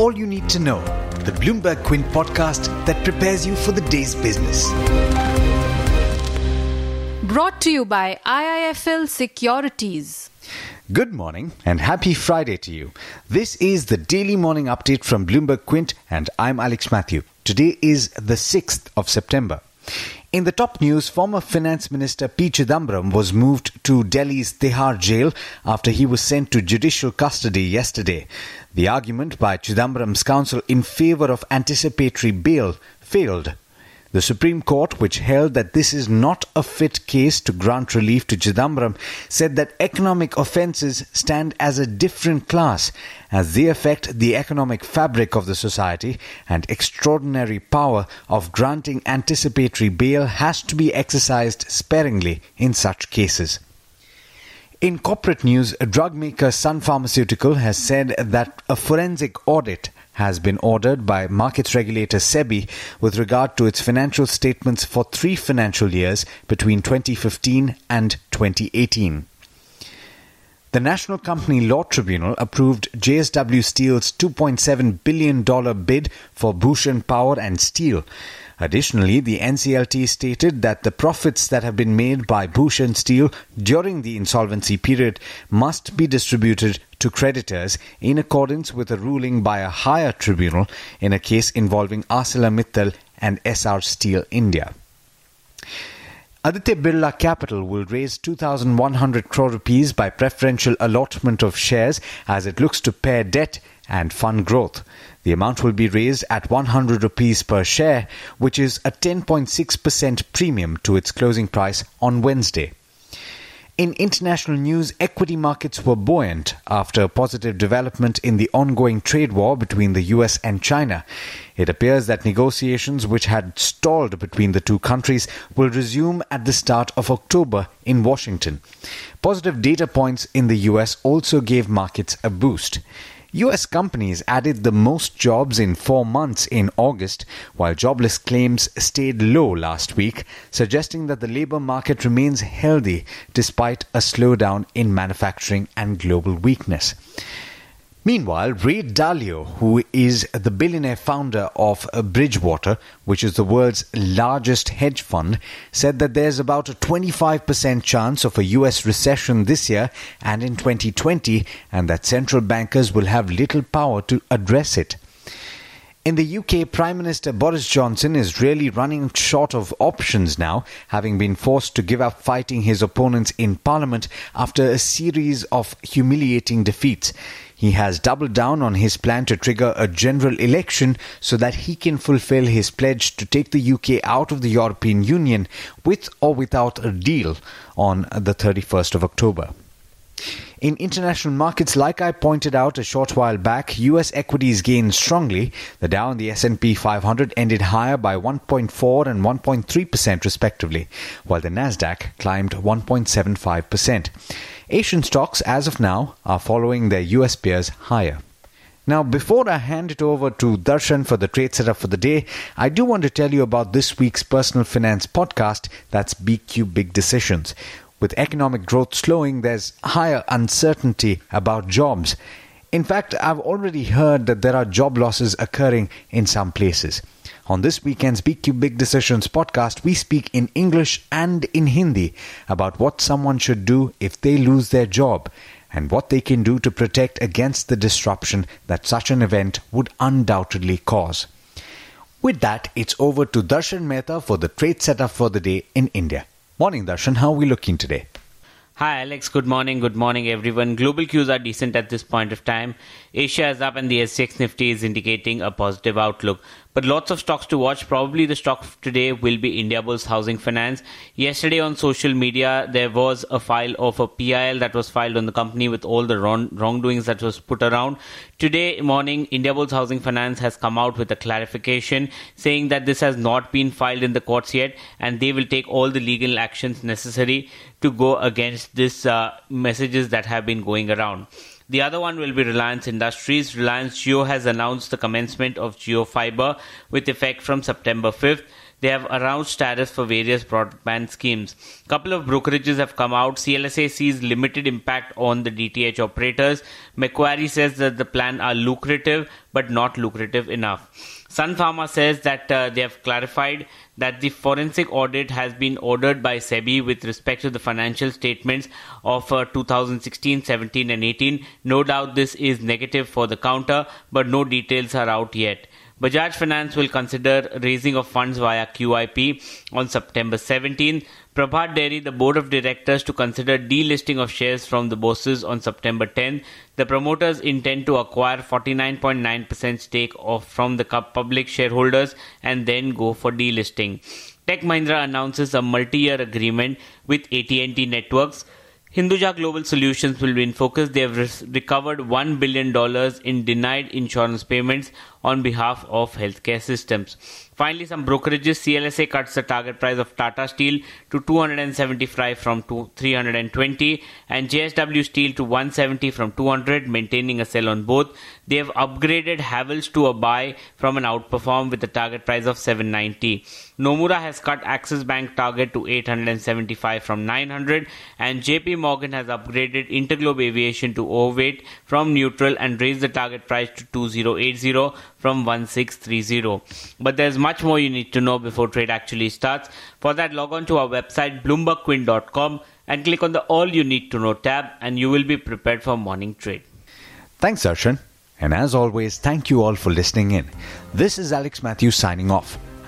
all you need to know. The Bloomberg Quint podcast that prepares you for the day's business. Brought to you by IIFL Securities. Good morning and happy Friday to you. This is the daily morning update from Bloomberg Quint, and I'm Alex Matthew. Today is the 6th of September. In the top news, former Finance Minister P. Chidambaram was moved to Delhi's Tihar jail after he was sent to judicial custody yesterday. The argument by Chidambaram's counsel in favor of anticipatory bail failed. The Supreme Court, which held that this is not a fit case to grant relief to Chidambaram, said that economic offences stand as a different class as they affect the economic fabric of the society and extraordinary power of granting anticipatory bail has to be exercised sparingly in such cases. In corporate news, drug maker Sun Pharmaceutical has said that a forensic audit has been ordered by markets regulator SEBI with regard to its financial statements for three financial years between 2015 and 2018. The National Company Law Tribunal approved JSW Steel's $2.7 billion bid for Bhushan Power and Steel. Additionally, the NCLT stated that the profits that have been made by Bhushan Steel during the insolvency period must be distributed to creditors in accordance with a ruling by a higher tribunal in a case involving ArcelorMittal and Essar Steel India. Aditya Birla Capital will raise 2,100 crore rupees by preferential allotment of shares as it looks to pare debt and fund growth. The amount will be raised at 100 rupees per share, which is a 10.6% premium to its closing price on Wednesday. In international news, equity markets were buoyant after a positive development in the ongoing trade war between the US and China. It appears that negotiations which had stalled between the two countries will resume at the start of October in Washington. Positive data points in the US also gave markets a boost. US companies added the most jobs in four months in August, while jobless claims stayed low last week, suggesting that the labor market remains healthy despite a slowdown in manufacturing and global weakness. Meanwhile, Ray Dalio, who is the billionaire founder of Bridgewater, which is the world's largest hedge fund, said that there's about a 25% chance of a US recession this year and in 2020, and that central bankers will have little power to address it. In the UK, Prime Minister Boris Johnson is really running short of options now, having been forced to give up fighting his opponents in Parliament after a series of humiliating defeats. He has doubled down on his plan to trigger a general election so that he can fulfill his pledge to take the UK out of the European Union with or without a deal on the 31st of October. In international markets, like I pointed out a short while back, US equities gained strongly. The Dow and the S&P 500 ended higher by 1.4 and 1.3% respectively, while the Nasdaq climbed 1.75%. Asian stocks as of now are following their US peers higher. Now, before I hand it over to Darshan for the trade setup for the day, I do want to tell you about this week's personal finance podcast that's BQ Big Decisions. With economic growth slowing, there's higher uncertainty about jobs. In fact, I've already heard that there are job losses occurring in some places. On this weekend's BQ Big Decisions podcast, we speak in English and in Hindi about what someone should do if they lose their job and what they can do to protect against the disruption that such an event would undoubtedly cause. With that, it's over to Darshan Mehta for the trade setup for the day in India. Morning, Darshan. How are we looking today? Hi, Alex. Good morning. Good morning, everyone. Global cues are decent at this point of time. Asia is up and the SGX Nifty is indicating a positive outlook. But lots of stocks to watch. Probably the stock today will be India Bulls Housing Finance. Yesterday on social media, there was a file of a PIL that was filed on the company with all the wrong, wrongdoings that was put around. Today morning, India Bulls Housing Finance has come out with a clarification saying that this has not been filed in the courts yet and they will take all the legal actions necessary to go against these uh, messages that have been going around. The other one will be Reliance Industries. Reliance Jio has announced the commencement of Jio Fiber with effect from September 5th. they have announced tariffs for various broadband schemes. Couple of brokerages have come out. CLSA sees limited impact on the DTH operators. Macquarie says that the plan are lucrative but not lucrative enough. Sun Pharma says that uh, they have clarified that the forensic audit has been ordered by SEBI with respect to the financial statements of uh, 2016, 17, and 18. No doubt this is negative for the counter, but no details are out yet. Bajaj Finance will consider raising of funds via QIP on September 17. Prabhat Dairy, the board of directors, to consider delisting of shares from the bourses on September 10. The promoters intend to acquire 49.9% stake of from the public shareholders and then go for delisting. Tech Mahindra announces a multi-year agreement with AT&T Networks Hinduja Global Solutions will be in focus. They have re- recovered $1 billion in denied insurance payments on behalf of healthcare systems. Finally, some brokerages. CLSA cuts the target price of Tata Steel to 275 from 320 and JSW Steel to 170 from 200, maintaining a sell on both. They have upgraded Havells to a buy from an outperform with a target price of 790. Nomura has cut Axis Bank target to 875 from 900 and JP Morgan has upgraded Interglobe Aviation to overweight from neutral and raised the target price to 2080 from 1630. But there's much more you need to know before trade actually starts. For that, log on to our website bloombergquint.com and click on the All You Need to Know tab, and you will be prepared for morning trade. Thanks, Darshan. And as always, thank you all for listening in. This is Alex Matthews signing off.